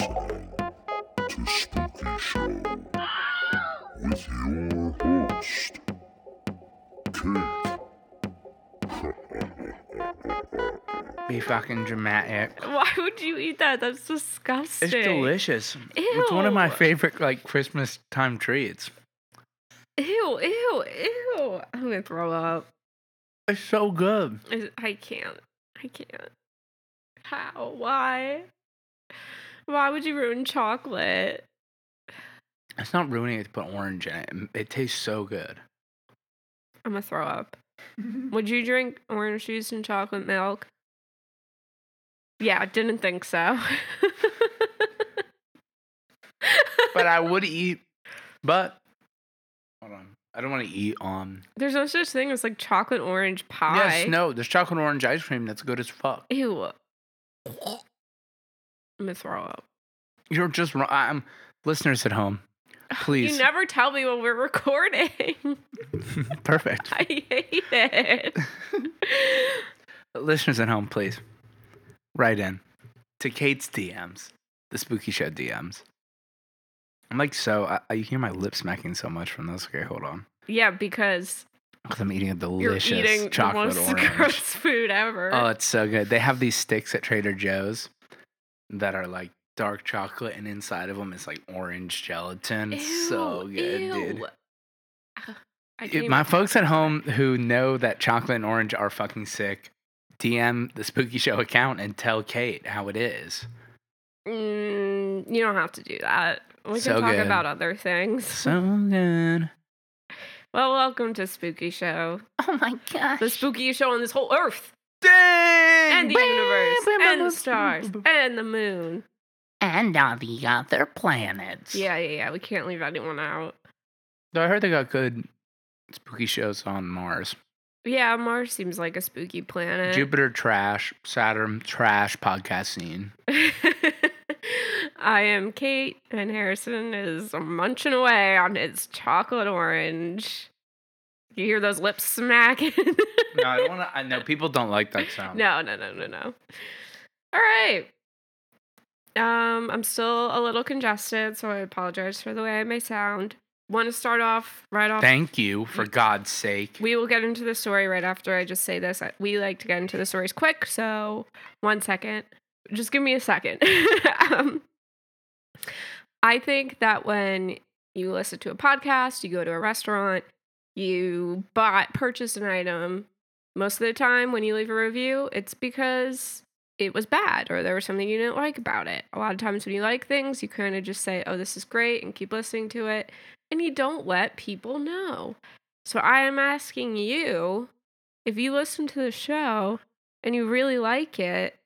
listening to Spooky Show with your host, Kait. Be fucking dramatic. Why would you eat that? That's disgusting. It's delicious. Ew. It's one of my favorite like Christmas time treats. Ew, ew, ew. I'm gonna throw up. It's so good. I, I can't. I can't. How? Why? Why would you ruin chocolate? It's not ruining it to put orange in it. It tastes so good. I'm gonna throw up. Would you drink orange juice and chocolate milk? Yeah, I didn't think so. But I would eat. But hold on, I don't want to eat on. There's no such thing as like chocolate orange pie. Yes, no. There's chocolate orange ice cream that's good as fuck. Ew. I'm gonna throw up. You're just wrong. I'm listeners at home. Please, You never tell me when we're recording. perfect. I hate it. listeners at home, please write in to Kait's DMs, the Spooky Show DMs. I'm like so. I, hear my lips smacking so much from this. Okay, hold on. yeah, because Because I'm eating a you're delicious eating chocolate the most orange. gross food ever. Oh, it's so good. They have these sticks at Trader Joe's that are like dark chocolate, and inside of them is like orange gelatin. It's so good, dude. ew. Ugh, I If my folks at home who know that chocolate and orange are fucking sick, DM the Spooky Show account and tell Kait how it is. Mm, you don't have to do that. We So can talk good. about other things. So good. Well, welcome to Spooky Show, Oh my gosh. the spookiest show on this whole earth, Dang! and the universe, and the stars, and the moon. And all the other planets. Yeah, yeah, yeah. We can't leave anyone out. Though I heard they got good spooky shows on Mars. Yeah, Mars seems like a spooky planet. Jupiter trash, Saturn trash podcast scene. I am Kait, and Harrison is munching away on his chocolate orange. You hear those lips smacking? No, I don't want to. I know people don't like that sound. no, no, no, no, no. All right. Um, I'm still a little congested, so I apologize for the way I may sound. Want to start off right off? Thank you, for God's sake. We will get into the story right after I just say this. We like to get into the stories quick, so one second. Just give me a second. um, I think that when you listen to a podcast, you go to a restaurant, you bought, purchased an item, most of the time when you leave a review, it's because it was bad or there was something you didn't like about it. A lot of times when you like things, you kind of just say, "Oh, this is great," and keep listening to it, and you don't let people know. So I am asking you if you listen to the show and you really like it,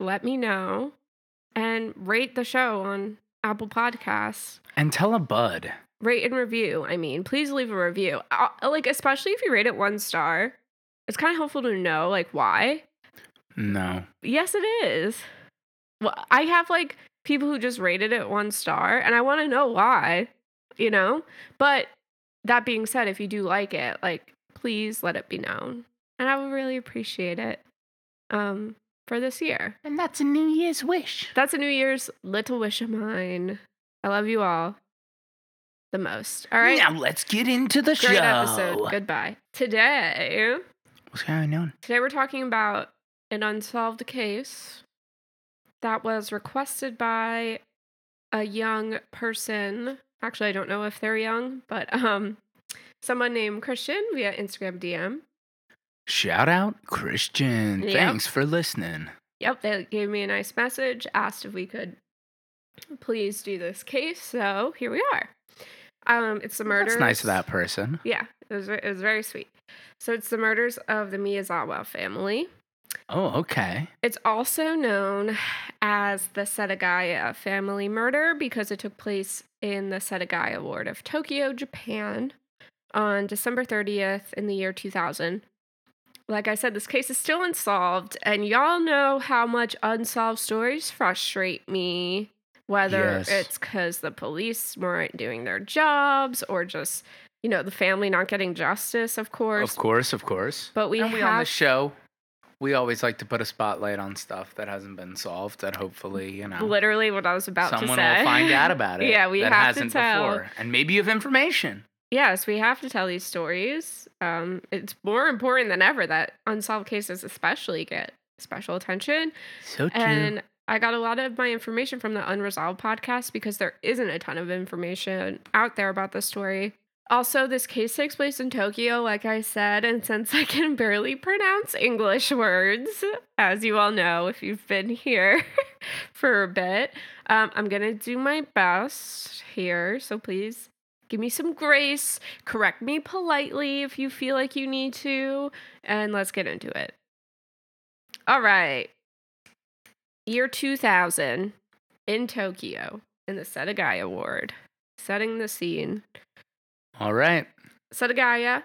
let me know and rate the show on Apple Podcasts. And tell a bud. Rate and review. I mean, please leave a review. Uh, like especially if you rate it one star. It's kind of helpful to know like why. No. Yes, it is. Well, I have like people who just rated it one star, and I want to know why, you know? But that being said, if you do like it, like, please let it be known. And I would really appreciate it um, for this year. And that's a New Year's wish. That's a New Year's little wish of mine. I love you all the most. All right. Now let's get into the Great show. episode. Goodbye. Today, What's going on? Today we're talking about an unsolved case that was requested by a young person. Actually, I don't know if they're young, but um someone named Christian via Instagram DM. Shout out, Christian. Yep. Thanks for listening. Yep, they gave me a nice message, asked if we could please do this case. So, here we are. Um it's the murders. That's nice of that person. Yeah, it was it was very sweet. So, it's the murders of the Miyazawa family. Oh, okay. It's also known as the Setagaya family murder because it took place in the Setagaya ward of Tokyo, Japan on December 30th in the year 2000. Like I said, this case is still unsolved, and y'all know how much unsolved stories frustrate me. Whether Yes. it's because the police weren't doing their jobs or just, you know, the family not getting justice, of course. Of course, of course. But we and we have on the show we always like to put a spotlight on stuff that hasn't been solved. That hopefully, you know, Literally what I was about someone to say. will find out about it. Yeah, we that have to hasn't tell. before, and maybe you have information. Yes, we have to tell these stories. Um, it's more important than ever that unsolved cases, especially, get special attention. So true. And I got a lot of my information from the Unresolved podcast because there isn't a ton of information out there about the story. Also, this case takes place in Tokyo, like I said, and since I can barely pronounce English words, as you all know if you've been here for a bit, um, I'm gonna do my best here. So please give me some grace, correct me politely if you feel like you need to, and let's get into it. All right. Year 2000 in Tokyo in the Setagaya Ward, setting the scene. All right. Setagaya,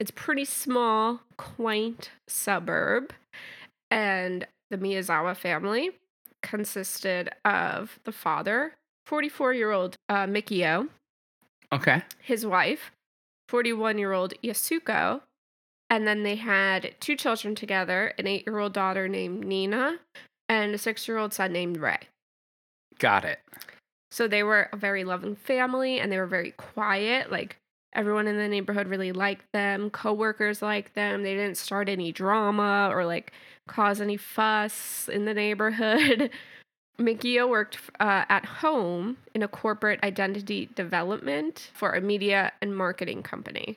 it's pretty small, quaint suburb, and the Miyazawa family consisted of the father, 44 year old uh, Mikio, Okay. his wife, 41 year old Yasuko, and then they had two children together an eight year old daughter named Niina and a six year old son named Rei. Got it. So they were a very loving family and they were very quiet. Like everyone in the neighborhood really liked them, coworkers liked them. They didn't start any drama or like cause any fuss in the neighborhood. Mikio worked uh, at home in a corporate identity development for a media and marketing company.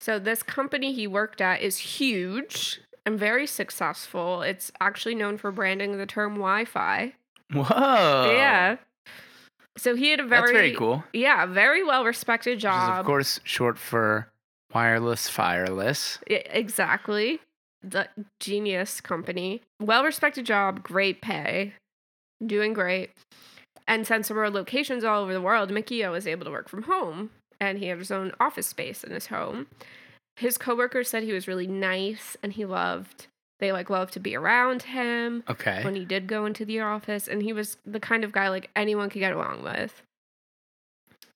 So, this company he worked at is huge and very successful. It's actually known for branding the term Wi Fi. Whoa. Yeah. So, he had a very, That's very cool. yeah, very well respected Which is, job. of course, short for wireless, fireless. I- exactly. The genius company. Well respected job, great pay, doing great. And since there were locations all over the world, Mikio was able to work from home and he had his own office space in his home. His coworkers said he was really nice and he loved they like loved to be around him Okay. when he did go into the office and he was the kind of guy like anyone could get along with.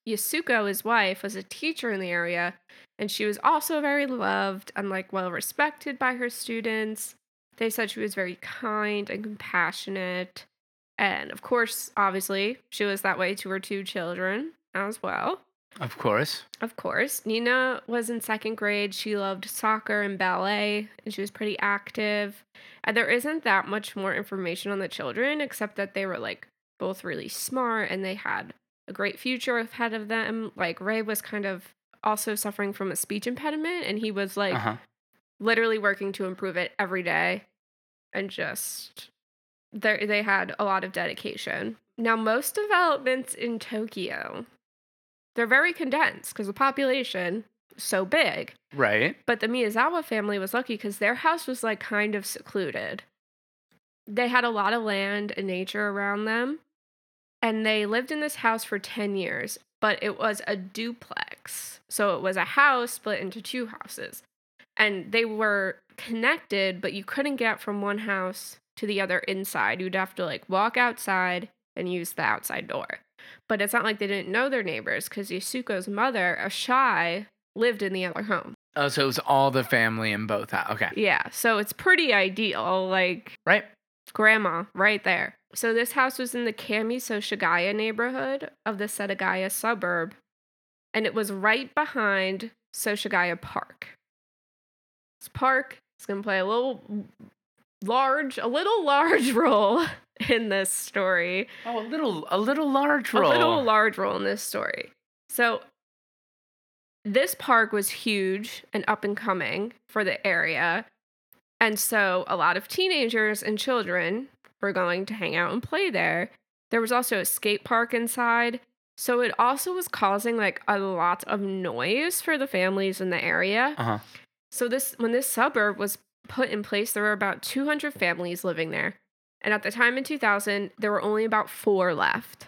Yasuko, his wife, was a teacher in the area and she was also very loved and like well respected by her students. They said she was very kind and compassionate. And of course, obviously, she was that way to her two children as well. Of course. Of course. Niina was in second grade. She loved soccer and ballet, and she was pretty active. And there isn't that much more information on the children, except that they were like both really smart and they had a great future ahead of them. Like Rei was kind of also suffering from a speech impediment, and he was like Uh huh. literally working to improve it every day and just they they had a lot of dedication. Now most developments in Tokyo they're very condensed because the population is so big. Right. But the Miyazawa family was lucky because their house was like kind of secluded. They had a lot of land and nature around them. And they lived in this house for 10 years, but it was a duplex. So it was a house split into two houses. And they were connected, but you couldn't get from one house to the other inside. You'd have to like walk outside and use the outside door. But it's not like they didn't know their neighbors because Yasuko's mother, Ashai, lived in the other home. Oh, so it was all the family in both. hou- Okay. Yeah, so it's pretty ideal. Like Right. grandma right there. So this house was in the Kamisoshigaya neighborhood of the Setagaya suburb, and it was right behind Soshigaya Park. This park is going to play a little large, a little large role in this story. Oh, a little, a little large role. A little large role in this story. So this park was huge and up and coming for the area. And so a lot of teenagers and children were going to hang out and play there. There was also a skate park inside. So it also was causing like a lot of noise for the families in the area. Uh huh. So this when this suburb was put in place, there were about 200 families living there. And at the time in 2000, there were only about 4 left.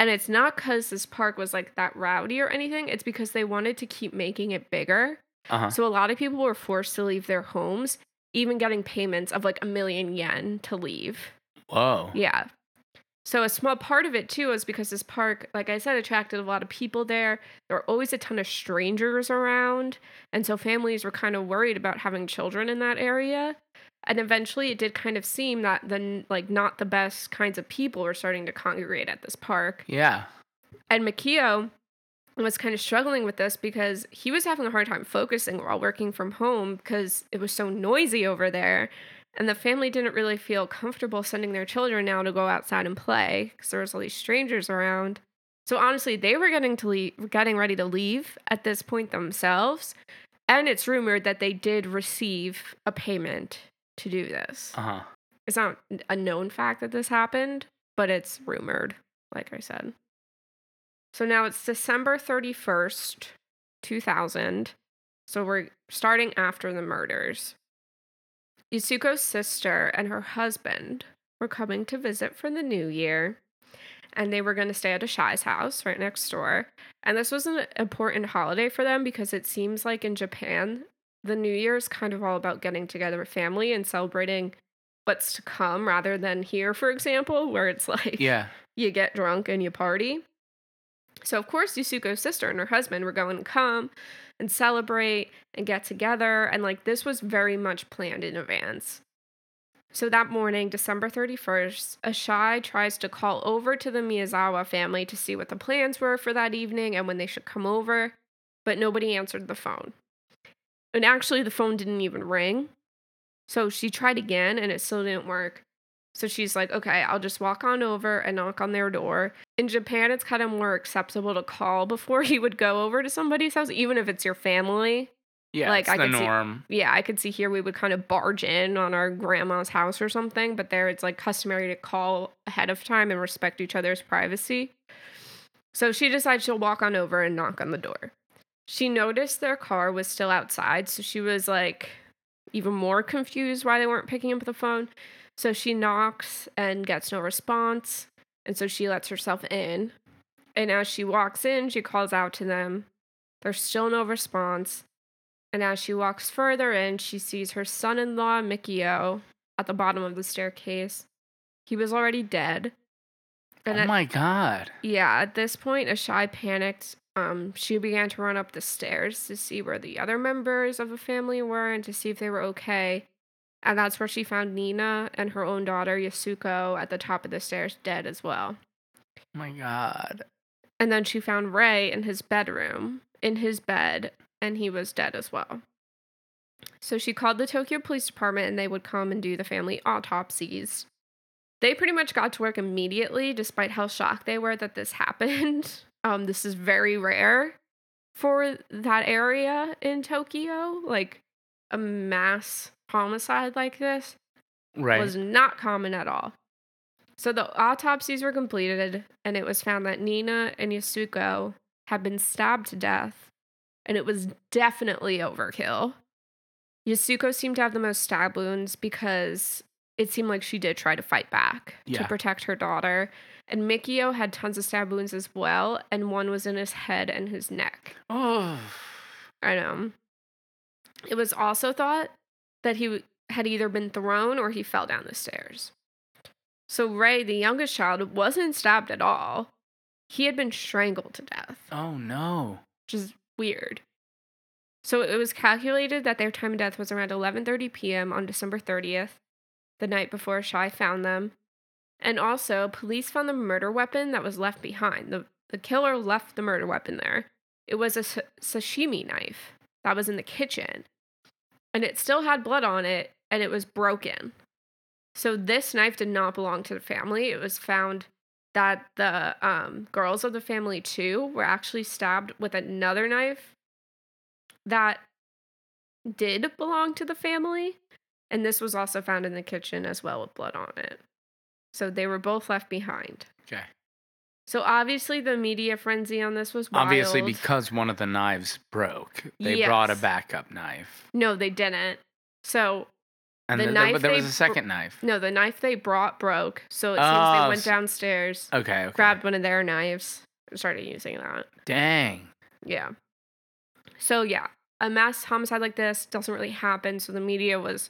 And it's not cuz this park was like that rowdy or anything, it's because they wanted to keep making it bigger. Uh huh. So a lot of people were forced to leave their homes, even getting payments of like a million yen to leave. Whoa. Yeah. So a small part of it too is because this park, like I said, attracted a lot of people there. There were always a ton of strangers around, and so families were kind of worried about having children in that area. And eventually, it did kind of seem that the like not the best kinds of people were starting to congregate at this park. Yeah. And Mikio was kind of struggling with this because he was having a hard time focusing while working from home because it was so noisy over there. And the family didn't really feel comfortable sending their children now to go outside and play because there was all these strangers around. So honestly, they were getting to leave, getting ready to leave at this point themselves. And it's rumored that they did receive a payment to do this. Uh huh. It's not a known fact that this happened, but it's rumored, like I said. So now it's December 31st, 2000. So we're starting after the murders. Yasuko's sister and her husband were coming to visit for the new year, and they were going to stay at Ashai's house right next door. And this was an important holiday for them because it seems like in Japan, the new year is kind of all about getting together with family and celebrating what's to come rather than here, for example, where it's like Yeah. you get drunk and you party. So of course Yasuko's sister and her husband were going to come and celebrate and get together and like this was very much planned in advance. So that morning, December 31st, Ashai tries to call over to the Miyazawa family to see what the plans were for that evening and when they should come over, but nobody answered the phone. And actually the phone didn't even ring. So she tried again and it still didn't work. So she's like, okay, I'll just walk on over and knock on their door. In Japan, it's kind of more acceptable to call before you would go over to somebody's house, even if it's your family. Yeah. Like, it's I the could see- norm. Yeah, I could see here we would kind of barge in on our grandma's house or something, but there it's like customary to call ahead of time and respect each other's privacy. So she decides she'll walk on over and knock on the door. She noticed their car was still outside, so she was like even more confused why they weren't picking up the phone. So she knocks and gets no response, and so she lets herself in. And as she walks in, she calls out to them. There's still no response. And as she walks further in, she sees her son in law, Mikio, at the bottom of the staircase. He was already dead. And oh at, my god. yeah, at this point, Ashai panicked. Um, she began to run up the stairs to see where the other members of the family were and to see if they were okay. And that's where she found Niina and her own daughter, Yasuko, at the top of the stairs, dead as well. Oh my god. And then she found Rei in his bedroom, in his bed, and he was dead as well. So she called the Tokyo Police Department and they would come and do the family autopsies. They pretty much got to work immediately, despite how shocked they were that this happened. Um, this is very rare for that area in Tokyo. Like a mass homicide like this Right. was not common at all. So the autopsies were completed, and it was found that Niina and Yasuko had been stabbed to death, and it was definitely overkill. Yasuko seemed to have the most stab wounds because it seemed like she did try to fight back Yeah. to protect her daughter. And Mikio had tons of stab wounds as well, and one was in his head and his neck. oh. I know. It was also thought that he had either been thrown or he fell down the stairs. So Rei, the youngest child, wasn't stabbed at all. He had been strangled to death, Oh no. which is weird. So it was calculated that their time of death was around 11:30 p.m. on December 30th, the night before Shai found them. And also, police found the murder weapon that was left behind. The the killer left the murder weapon there. It was a sashimi knife that was in the kitchen. And it still had blood on it and it was broken. So this knife did not belong to the family. It was found that the um, girls of the family too were actually stabbed with another knife that did belong to the family. And this was also found in the kitchen as well with blood on it. So they were both left behind. Okay. So obviously the media frenzy on this was wild. Obviously, because one of the knives broke, they brought a backup knife. no, they didn't. So And The there, knife but there was a br- second knife. no, the knife they brought broke. So it seems Oh, they went downstairs, Okay. Okay. grabbed one of their knives, and started using that. Dang. Yeah. So yeah, a mass homicide like this doesn't really happen. So the media was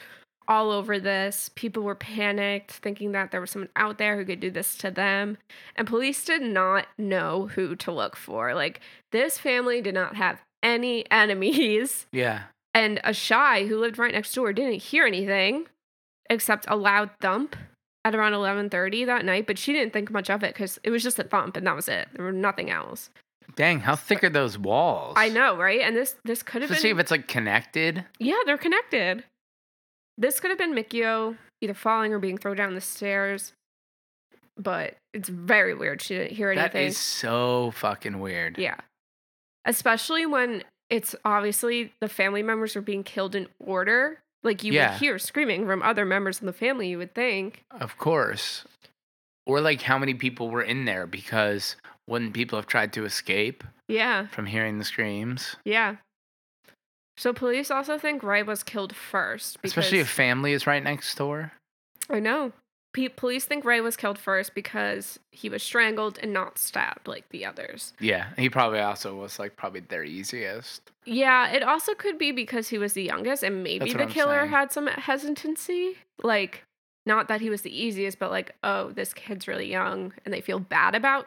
all over this. People were panicked, thinking that there was someone out there who could do this to them. And police did not know who to look for. Like, this family did not have any enemies. Yeah. And Ashai who lived right next door didn't hear anything except a loud thump at around 11:30 that night, but she didn't think much of it cuz it was just a thump and that was it. There was nothing else. Dang, how thick are those walls? I know, right? And this this could have been if it's like connected. Yeah, they're connected. This could have been Mikio either falling or being thrown down the stairs. But it's very weird. She didn't hear anything. is so fucking weird. Yeah. Especially when it's obviously the family members are being killed in order. Like you Yeah. would hear screaming from other members in the family, you would think. Of course. Or like how many people were in there because wouldn't people have tried to escape Yeah. from hearing the screams? Yeah. So police also think Rei was killed first. Because, Especially if family is right next door. I know. Pe- police think Rei was killed first because he was strangled and not stabbed like the others. Yeah. He probably also was like probably their easiest. Yeah, it also could be because he was the youngest and maybe the I'm killer saying. had some hesitancy. Like, not that he was the easiest, but like, oh, this kid's really young and they feel bad about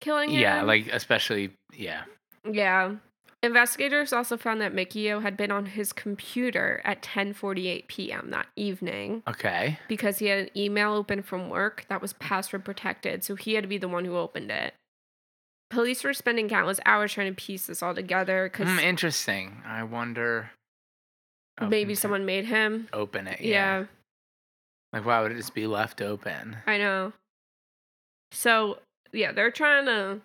killing him. Yeah, like especially yeah. Yeah. Investigators also found that Mikio had been on his computer at 10:48 p.m. that evening Okay. because he had an email open from work that was password protected, so he had to be the one who opened it. Police were spending countless hours trying to piece this all together because Hmm, interesting. I wonder Oh, maybe someone made him. open it. Yeah. Yeah. Like why would it just be left open? I know. So yeah, they're trying to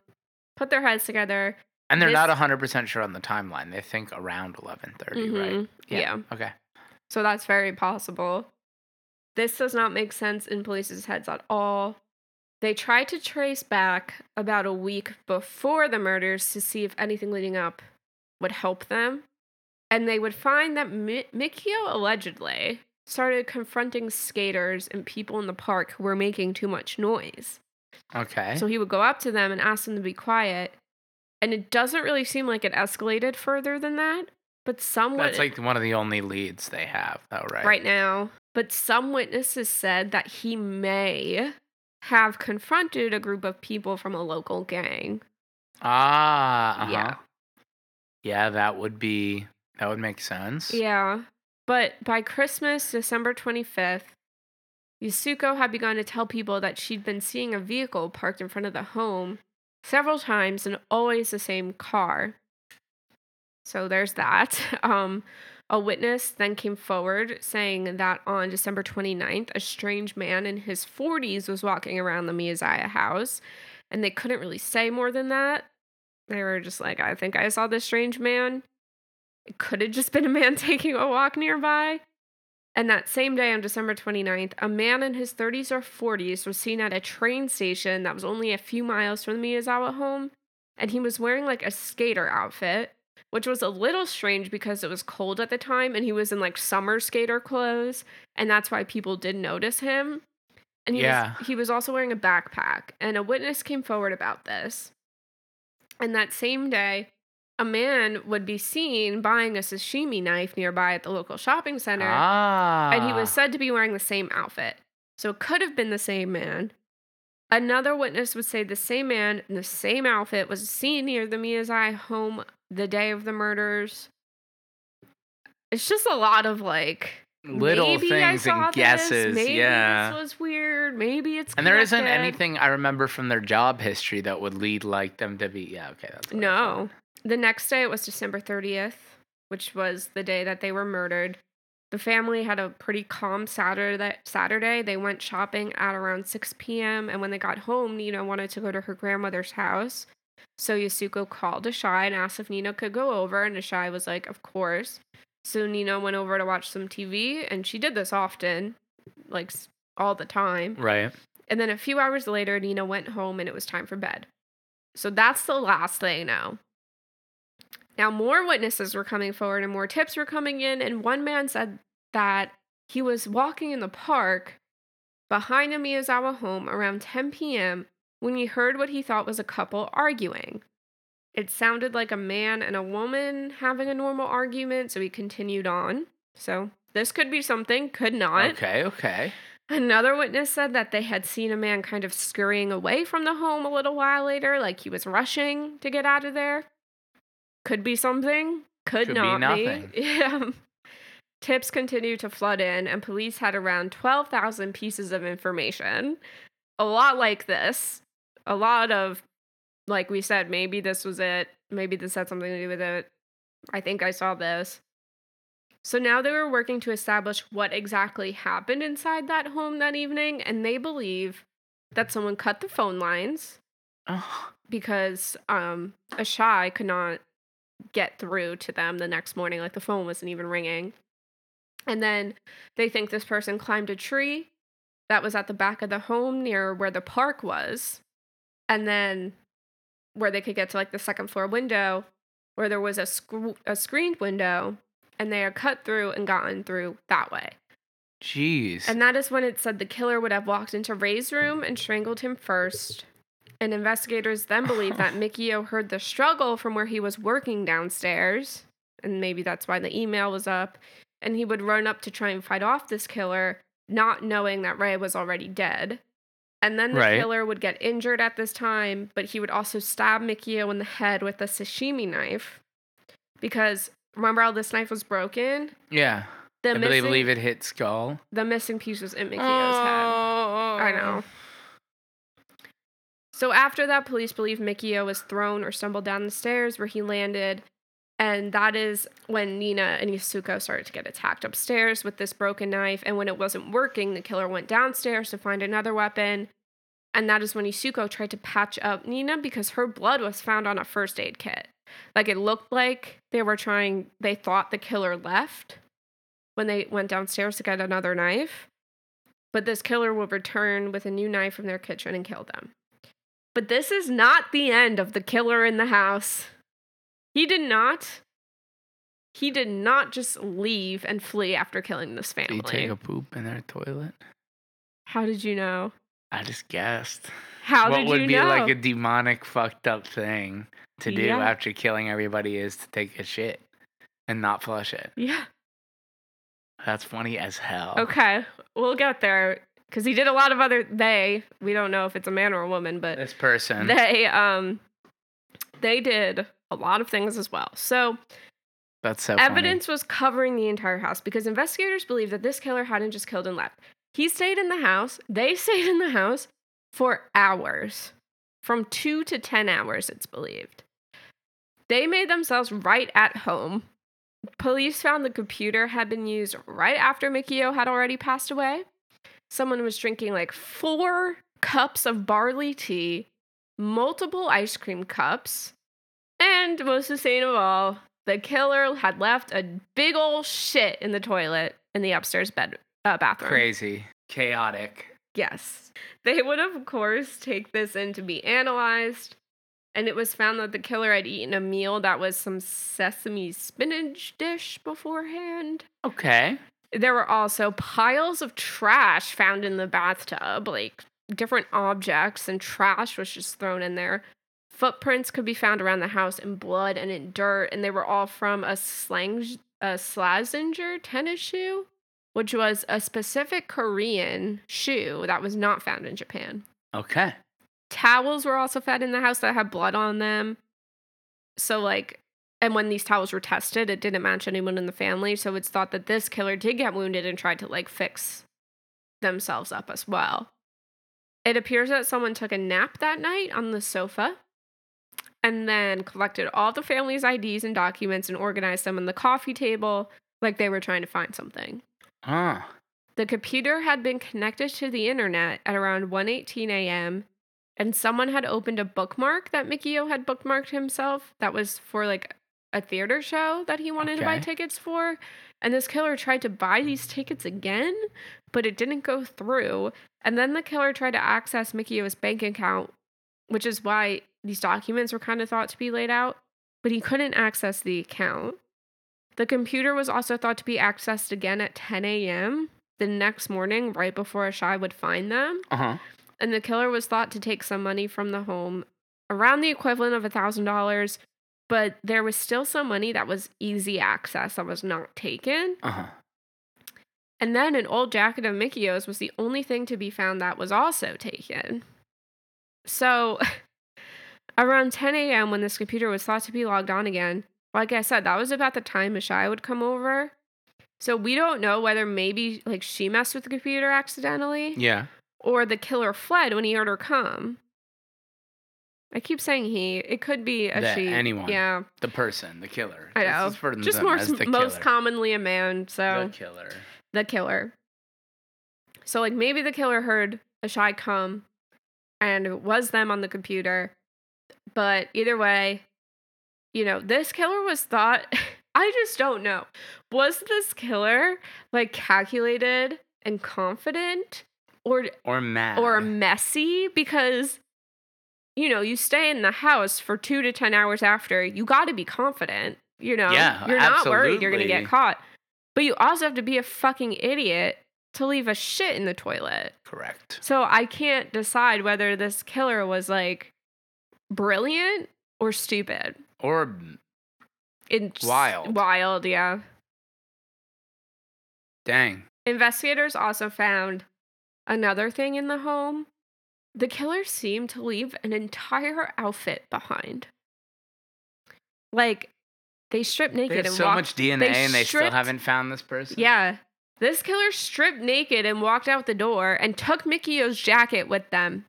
put their heads together. And they're This- not 100% sure on the timeline. They think around 11:30, right? Mhm. Yeah. Okay. So that's very possible. This does not make sense in police's heads at all. They tried to trace back about a week before the murders to see if anything leading up would help them. And they would find that Mi- Mikio allegedly started confronting skaters and people in the park who were making too much noise. Okay. So he would go up to them and ask them to be quiet. And it doesn't really seem like it escalated further than that. But some That's wit- like one of the only leads they have, though, right? right now. But some witnesses said that he may have confronted a group of people from a local gang. Ah, uh-huh. Yeah. Yeah, that would be that would make sense. Yeah. But by Christmas, December 25th, Yasuko had begun to tell people that she'd been seeing a vehicle parked in front of the home several times and always the same car. So there's that. Um, a witness then came forward saying that on December 29th, a strange man in his 40s was walking around the Miyazawa house, and they couldn't really say more than that. They were just like, I think I saw this strange man. It could have just been a man taking a walk nearby. And that same day on December 29th, a man in his 30s or 40s was seen at a train station that was only a few miles from the Miyazawa home. And he was wearing like a skater outfit, which was a little strange because it was cold at the time and he was in like summer skater clothes. And that's why people did notice him. And he, Yeah. was, he was also wearing a backpack. And a witness came forward about this. And that same day, a man would be seen buying a sashimi knife nearby at the local shopping center, Ah. and he was said to be wearing the same outfit. So it could have been the same man. Another witness would say the same man in the same outfit was seen near the Miyazawa home the day of the murders. It's just a lot of like little maybe I things saw and this, guesses. Maybe yeah. this was weird. Maybe it's And there isn't anything I remember from their job history that would lead like them to be yeah, okay, that's. No. The next day it was December 30th, which was the day that they were murdered. The family had a pretty calm Saturday. Saturday, they went shopping at around 6 p.m. And when they got home, Niina wanted to go to her grandmother's house. So Yasuko called Ashai and asked if Niina could go over, and Ashai was like, "Of course." So Niina went over to watch some TV, and she did this often, like all the time. Right. And then a few hours later, Niina went home and it was time for bed. So that's the last they know. Now, more witnesses were coming forward and more tips were coming in. And one man said that he was walking in the park behind the Miyazawa home around 10 p.m. when he heard what he thought was a couple arguing. It sounded like a man and a woman having a normal argument, so he continued on. So This could be something, could not. Okay, okay. Another witness said that they had seen a man kind of scurrying away from the home a little while later, like he was rushing to get out of there. Could be something, could, Could be not nothing. Yeah. Tips continued to flood in, and police had around 12,000 pieces of information. A lot like this. A lot of, like we said, maybe this was it. Maybe this had something to do with it. I think I saw this. So now they were working to establish what exactly happened inside that home that evening, and they believe that someone cut the phone lines Oh, because um Ashai could not get through to them the next morning, like the phone wasn't even ringing. And then they think this person climbed a tree that was at the back of the home near where the park was, and then where they could get to like the second floor window, where there was a sc- a screened window, and they had cut through and gotten through that way. jeez. And that is when it said the killer would have walked into Rei's room and strangled him first. And investigators then believe that Mikio heard the struggle from where he was working downstairs. And maybe that's why the email was up. And he would run up to try and fight off this killer, not knowing that Rei was already dead. And then the Right. killer would get injured at this time, but he would also stab Mikio in the head with a sashimi knife. Because remember how this knife was broken? yeah. The And they missing- believe it hit skull. the missing piece was in Mikio's head. Oh. I know. So after that, police believe Mikio was thrown or stumbled down the stairs where he landed. And that is when Niina and Yasuko started to get attacked upstairs with this broken knife. And when it wasn't working, the killer went downstairs to find another weapon. And that is when Yasuko tried to patch up Niina because her blood was found on a first aid kit. Like it looked like they were trying, they thought the killer left when they went downstairs to get another knife. But this killer will return with a new knife from their kitchen and kill them. But this is not the end of the killer in the house. He did not. He did not just leave and flee after killing this family. Did you take a poop in their toilet? How did you know? I just guessed. How did you know? what would be know? like a demonic, fucked up thing to do Yeah. after killing everybody is to take a shit and not flush it. yeah. That's funny as hell. Okay, we'll get there because he did a lot of other. They we don't know if it's a man or a woman, but This person. they um they did a lot of things as well. So that's so funny. Evidence was covering the entire house because investigators believe that this killer hadn't just killed and left. He stayed in the house. They stayed in the house for hours, from two to 10 hours, it's believed. They made themselves right at home. Police found the computer had been used right after Mikio had already passed away. Someone was drinking like four cups of barley tea, multiple ice cream cups, and most insane of all, the killer had left a big old shit in the toilet in the upstairs bed uh, bathroom. Crazy. Chaotic. Yes. They would, of course, take this in to be analyzed. And it was found that the killer had eaten a meal that was some sesame spinach dish beforehand. Okay. There were also piles of trash found in the bathtub, like different objects, and trash was just thrown in there. Footprints could be found around the house in blood and in dirt, and they were all from a slang a Slazenger tennis shoe, which was a specific Korean shoe that was not found in Japan. Okay. Towels were also found in the house that had blood on them. So like and when these towels were tested, it didn't match anyone in the family, so it's thought that this killer did get wounded and tried to like fix themselves up as well. It appears that someone took a nap that night on the sofa and then collected all the family's IDs and documents and organized them on the coffee table like they were trying to find something. Huh. The computer had been connected to the internet at around 1:18 a.m. and someone had opened a bookmark that Mikio had bookmarked himself that was for like a theater show that he wanted to buy tickets for. And this killer tried to buy these tickets again, but it didn't go through. And then the killer tried to access Mikio's bank account, which is why these documents were kind of thought to be laid out, but he couldn't access the account. The computer was also thought to be accessed again at 10 a.m. the next morning, right before Ashai would find them. Uh huh. And the killer was thought to take some money from the home, around the equivalent of $1,000, but there was still some money that was easy access that was not taken. Uh huh. And then an old jacket of Mikio's was the only thing to be found that was also taken. So, around 10 a.m., when this computer was thought to be logged on again, like I said, that was about the time Mashai would come over. So, we don't know whether maybe like she messed with the computer accidentally Yeah. or the killer fled when he heard her come. I keep saying he. It could be a she. anyone. Yeah, The person, the killer. I know. just more most commonly a man. So The killer. the killer. So like maybe the killer heard Ashai come and it was them on the computer. But either way, you know, this killer was thought I just don't know. Was this killer like calculated and confident or Or mad. or messy because you know, you stay in the house for 2 to 10 hours after, you got to be confident, you know. Yeah, you're not worried you're going to get caught. But you also have to be a fucking idiot to leave a shit in the toilet. Correct. So I can't decide whether this killer was like brilliant or stupid. Or It's Wild. Wild, yeah. dang. Investigators also found another thing in the home. The killer seemed to leave an entire outfit behind. Like they stripped naked have and so walked. much DNA they and they still haven't found this person. Yeah. This killer stripped naked and walked out the door and took Mikio's jacket with them.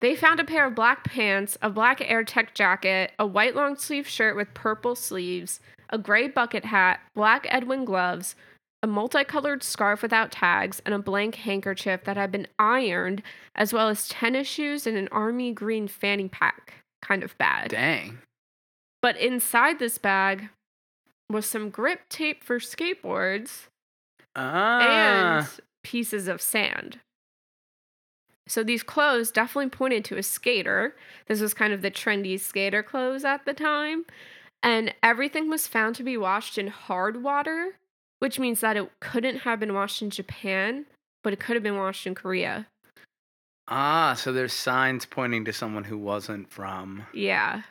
They found a pair of black pants, a black Air Tech jacket, a white long sleeve shirt with purple sleeves, a gray bucket hat, black Edwin gloves, a multicolored scarf without tags, and a blank handkerchief that had been ironed, as well as tennis shoes and an army green fanny pack. Kind of bad. Dang. But inside this bag was some grip tape for skateboards Ah. and pieces of sand. So these clothes definitely pointed to a skater. This was kind of the trendy skater clothes at the time. And everything was found to be washed in hard water, which means that it couldn't have been washed in Japan, but it could have been washed in Korea. ah, so there's signs pointing to someone who wasn't from Yeah.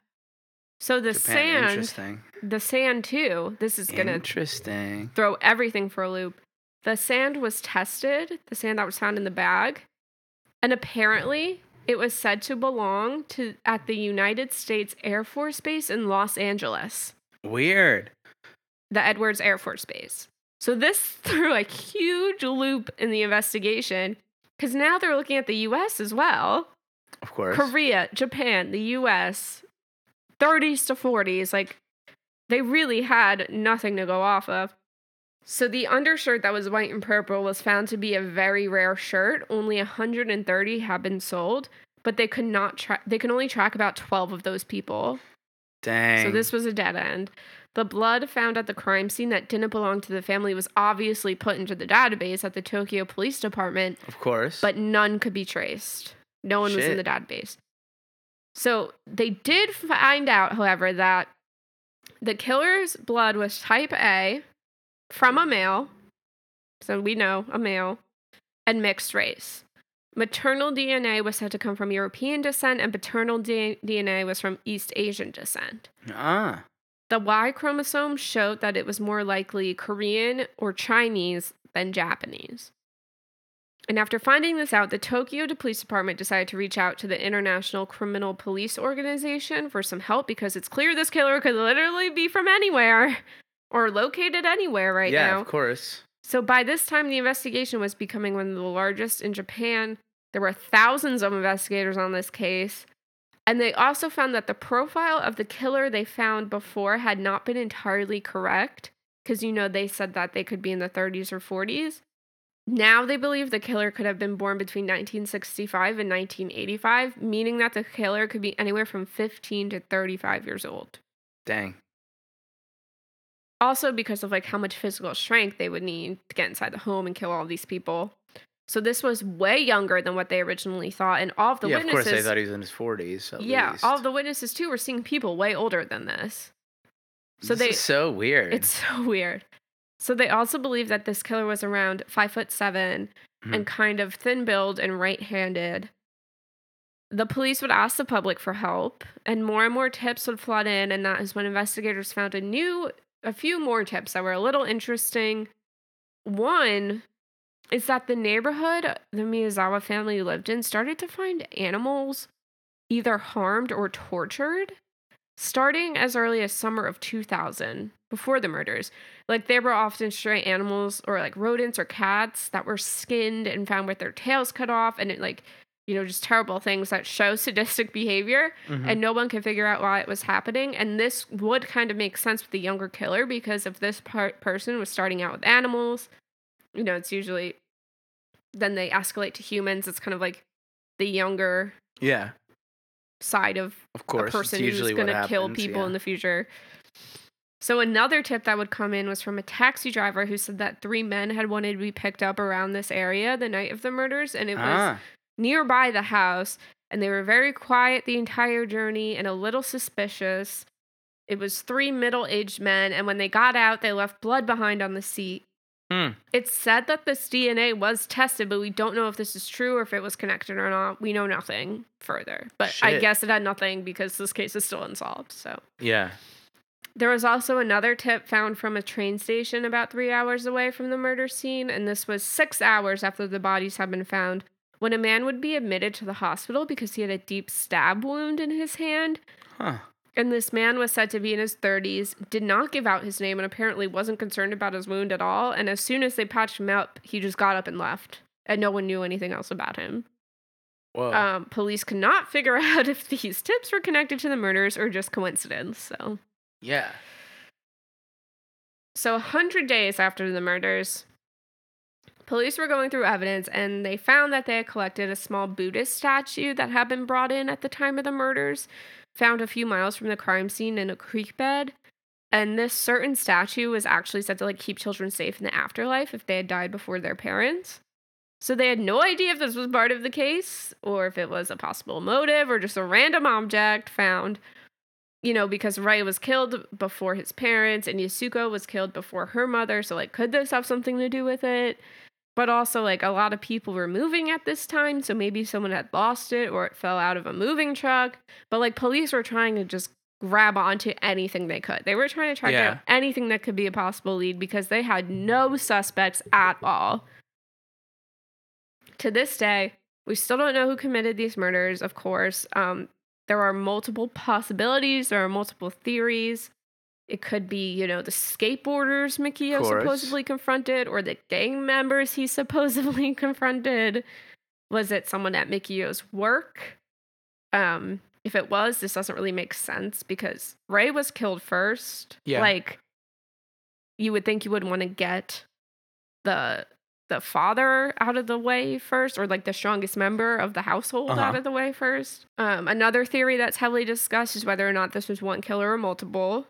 So the Japan. sand, Interesting. the sand too, this is going to Interesting. throw everything for a loop. The sand was tested, the sand that was found in the bag, and apparently it was said to belong to at the United States Air Force Base in Los Angeles, Weird. the Edwards Air Force Base. So this threw a huge loop in the investigation because now they're looking at the US as well. Of course. Korea, Japan, the US, 30s to 40s. Like, they really had nothing to go off of. So, the undershirt that was white and purple was found to be a very rare shirt. Only 130 have been sold, but they could not track, they can only track about 12 of those people. Dang. So, this was a dead end. The blood found at the crime scene that didn't belong to the family was obviously put into the database at the Tokyo Police Department, Of course. but none could be traced. No one was in the database. So they did find out, however, that the killer's blood was type A from a male. So we know a male and mixed race. Maternal DNA was said to come from European descent, and paternal DNA was from East Asian descent. ah. The Y chromosome showed that it was more likely Korean or Chinese than Japanese. And after finding this out, the Tokyo Police Department decided to reach out to the International Criminal Police Organization for some help because it's clear this killer could literally be from anywhere or located anywhere right yeah, now. Yeah, of course. So by this time, the investigation was becoming one of the largest in Japan. There were thousands of investigators on this case. And they also found that the profile of the killer they found before had not been entirely correct. Because, you know, they said that they could be in the 30s or 40s. Now they believe the killer could have been born between 1965 and 1985, meaning that the killer could be anywhere from 15 to 35 years old Dang. also because of like how much physical strength they would need to get inside the home and kill all these people. So this was way younger than what they originally thought, and all of the yeah, of course witnesses, they thought he was in his 40s. At yeah, least. all of the witnesses too were seeing people way older than this. So this they, is so weird. it's so weird. So they also believe that this killer was around five foot 7 Mhm. and kind of thin build and right-handed. The police would ask the public for help, and more and more tips would flood in, and that is when investigators found a new, a few more tips that were a little interesting, One is that the neighborhood the Miyazawa family lived in started to find animals either harmed or tortured starting as early as summer of 2000 before the murders like there were often stray animals or like rodents or cats that were skinned and found with their tails cut off and it like you know just terrible things that show sadistic behavior Mhm. and no one could figure out why it was happening and this would kind of make sense with the younger killer because if this part person was starting out with animals you know it's usually then they escalate to humans it's kind of like the younger yeah, side of of course. a person who's going to kill people yeah. in the future. So another tip that would come in was from a taxi driver who said that three men had wanted to be picked up around this area the night of the murders, and it was ah, nearby the house, and they were very quiet the entire journey and a little suspicious. It was three middle-aged men, and when they got out, they left blood behind on the seat. Hmm. It's said that this DNA was tested, but we don't know if this is true or if it was connected or not. We know nothing further. But I guess it had nothing because this case is still unsolved. So yeah. there was also another tip found from a train station about three hours away from the murder scene, and this was six hours after the bodies had been found. When a man would be admitted to the hospital because he had a deep stab wound in his hand, Huh. And this man was said to be in his 30s, did not give out his name, and apparently wasn't concerned about his wound at all. And as soon as they patched him up, he just got up and left, and no one knew anything else about him. Whoa. Um, police could not figure out if these tips were connected to the murders or just coincidence. So, yeah. so a hundred days after the murders, police were going through evidence, and they found that they had collected a small Buddhist statue that had been brought in at the time of the murders, found a few miles from the crime scene in a creek bed. And this certain statue was actually said to like keep children safe in the afterlife if they had died before their parents. So they had no idea if this was part of the case or if it was a possible motive or just a random object found. You know, because Rei was killed before his parents and Yasuko was killed before her mother. So, like, could this have something to do with it? But also, like, a lot of people were moving at this time. So maybe someone had lost it or it fell out of a moving truck. But, like, police were trying to just grab onto anything they could. They were trying to track Yeah. down anything that could be a possible lead because they had no suspects at all. To this day, we still don't know who committed these murders, of course. Um, there are multiple possibilities, there are multiple theories. It could be, you know, the skateboarders Mikio supposedly confronted or the gang members he supposedly confronted. Was it someone at Mikio's work? Um, if it was, this doesn't really make sense because Rei was killed first. Yeah. Like you would think you would want to get the the father out of the way first or like the strongest member of the household Uh-huh. out of the way first. Um, another theory that's heavily discussed is whether or not this was one killer or multiple.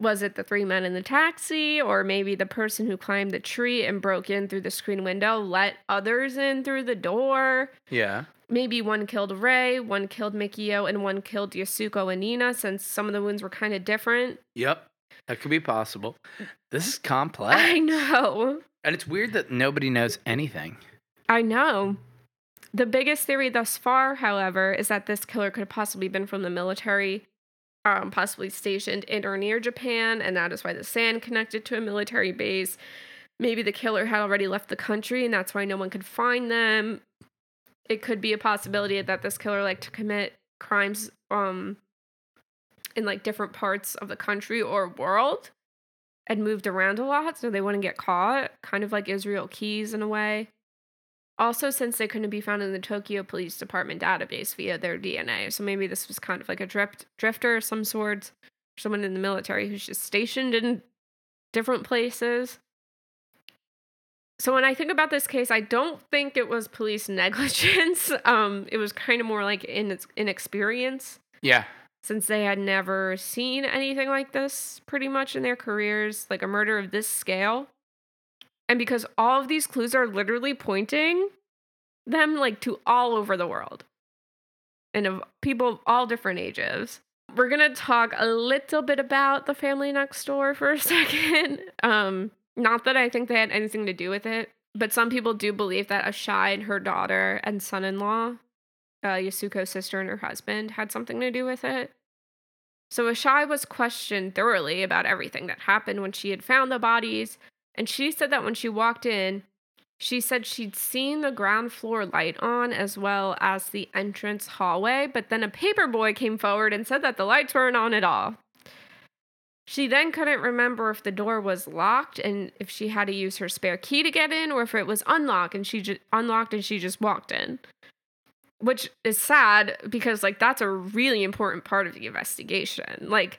Was it the three men in the taxi, or maybe the person who climbed the tree and broke in through the screen window let others in through the door? Yeah. Maybe one killed Rei, one killed Mikio, and one killed Yasuko and Niina, since some of the wounds were kind of different. Yep. That could be possible. This is complex. I know. And it's weird that nobody knows anything. I know. The biggest theory thus far, however, is that this killer could have possibly been from the military, um, possibly stationed in or near Japan, and that is why the sand connected to a military base. Maybe the killer had already left the country, and that's why no one could find them. It could be a possibility that this killer liked to commit crimes um, in like different parts of the country or world and moved around a lot so they wouldn't get caught, kind of like Israel Keys in a way. Also, since they couldn't be found in the Tokyo Police Department database via their DNA, so maybe this was kind of like a drift drifter of some sort, someone in the military who's just stationed in different places. So when I think about this case, I don't think it was police negligence. Um, it was kind of more like in inexperience Yeah. since they had never seen anything like this pretty much in their careers, like a murder of this scale. And because all of these clues are literally pointing them like to all over the world and of people of all different ages. We're going to talk a little bit about the family next door for a second. Um not that I think they had anything to do with it, but some people do believe that Ashai and her daughter and son-in-law uh, Yasuko's sister and her husband had something to do with it. So Ashai was questioned thoroughly about everything that happened when she had found the bodies, And she said that when she walked in, she said she'd seen the ground floor light on as well as the entrance hallway, but then a paper boy came forward and said that the lights weren't on at all. She then couldn't remember if the door was locked and if she had to use her spare key to get in or if it was unlocked and she just unlocked and she just walked in. Which is sad because like that's a really important part of the investigation. Like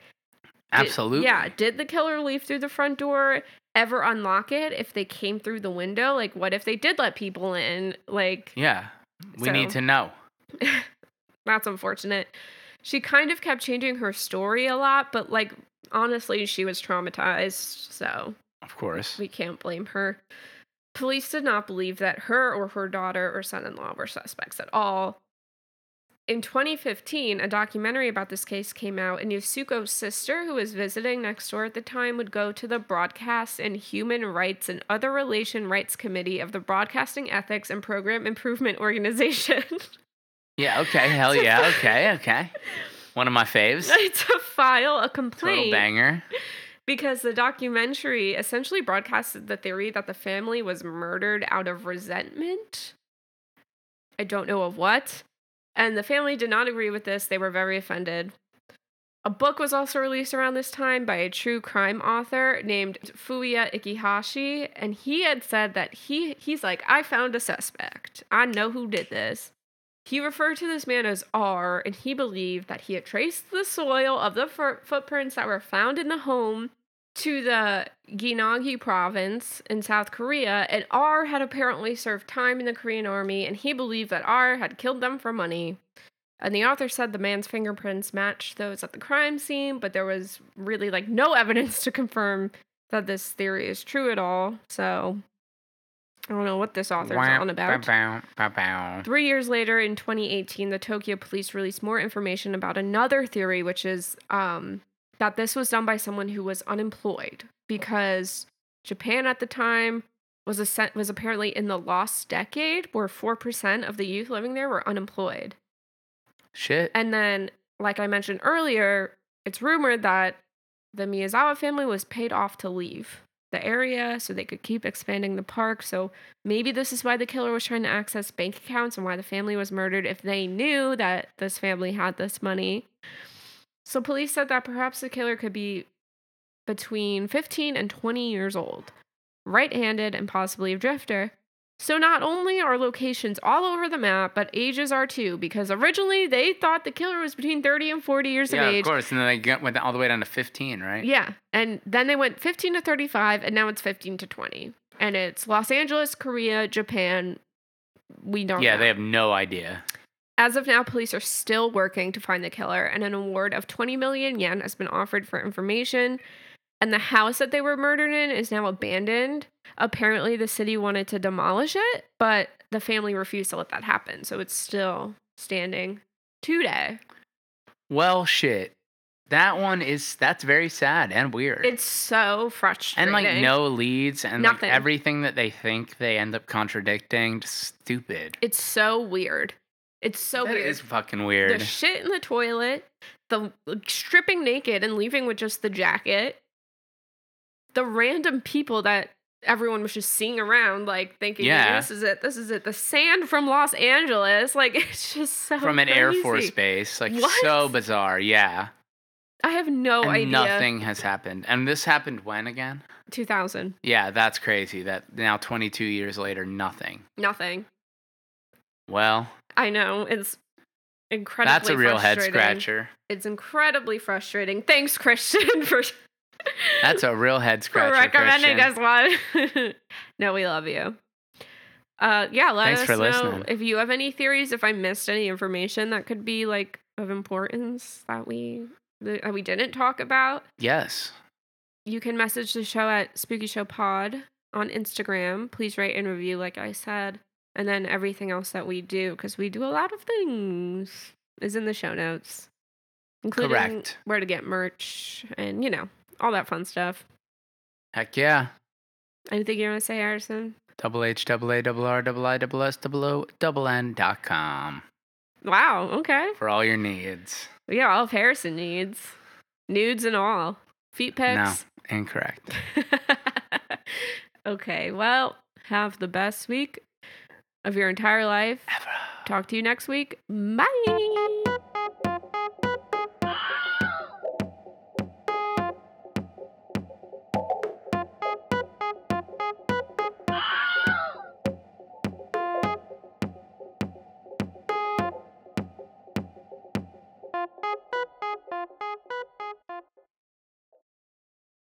did- Absolutely. yeah, did the killer leave through the front door? Ever unlock it if they came through the window? Like what if they did let people in? Like Yeah. We need to know. that's unfortunate. She kind of kept changing her story a lot, but like honestly, she was traumatized, so Of course. we can't blame her. Police did not believe that her or her daughter or son in law were suspects at all. In 2015, a documentary about this case came out, and Yasuko's sister, who was visiting next door at the time, would go to the Broadcast and Human Rights and Other Relation Rights Committee of the Broadcasting Ethics and Program Improvement Organization. Yeah, okay. Hell yeah. Okay, okay. One of my faves. to file a Total complaint banger. because the documentary essentially broadcasted the theory that the family was murdered out of resentment. I don't know of what. And the family did not agree with this. They were very offended. A book was also released around this time by a true crime author named Fuya Ikihashi, and he had said that he he's like, I found a suspect. I know who did this. He referred to this man as R, and he believed that he had traced the soil of the fo- footprints that were found in the home to the Gyeonggi province in South Korea, and R had apparently served time in the Korean army, and he believed that R had killed them for money. And the author said the man's fingerprints matched those at the crime scene, but there was really like no evidence to confirm that this theory is true at all. So I don't know what this author's on about. Bow, bow, bow. Three years later, in 2018, the Tokyo police released more information about another theory, which is um, that this was done by someone who was unemployed because Japan at the time was a was apparently in the lost decade, where four percent of the youth living there were unemployed. Shit. And then, like I mentioned earlier, it's rumored that the Miyazawa family was paid off to leave the area so they could keep expanding the park. So maybe this is why the killer was trying to access bank accounts and why the family was murdered if they knew that this family had this money. So police said that perhaps the killer could be between 15 and 20 years old, right handed, and possibly a drifter. So not only are locations all over the map, but ages are too, because originally they thought the killer was between 30 and 40 years yeah, of age. of course. And then they went all the way down to 15, right? Yeah. And then they went 15 to 35, and now it's 15 to 20. And it's Los Angeles, Korea, Japan. We don't Yeah, know. they have no idea. As of now, police are still working to find the killer, and an award of 20 million yen has been offered for information. And the house that they were murdered in is now abandoned. Apparently, the city wanted to demolish it, but the family refused to let that happen. So it's still standing today. Well, shit. That one is that's very sad and weird. It's so frustrating. and like no leads and Nothing. like everything that they think they end up contradicting. Just stupid. It's so weird. It's so That weird. is fucking weird. The shit in the toilet, the like, stripping naked and leaving with just the jacket, the random people that everyone was just seeing around, like thinking, Yeah. this is it, this is it. The sand from Los Angeles, like it's just so From an Air Force base. Like What? so bizarre. Yeah. I have no and idea. nothing has happened. And this happened when again? 2000, Yeah, that's crazy. That now 22 years later, nothing. nothing. Well, I know it's incredibly. Frustrating. That's a real head scratcher. It's incredibly frustrating. Thanks, Christian, for That's a real head for scratcher. recommending Christian. us one. no, we love you. Uh, yeah, let Thanks us for know listening. if you have any theories. If I missed any information that could be like of importance that we that we didn't talk about, Yes. you can message the show at Spooky Show Pod on Instagram. Please rate and review, like I said, and then everything else that we do because we do a lot of things is in the show notes, including Correct. where to get merch and you know all that fun stuff. Heck yeah. Anything you want to say, Harrison? Double H, double A, double R, double I, double S, double O, double N dot com Wow. Okay. for all your needs. Yeah, all of Harrison needs nudes and all feet No, pics. incorrect. Okay, well, have the best week of your entire life. Ever. Talk to you next week. Bye.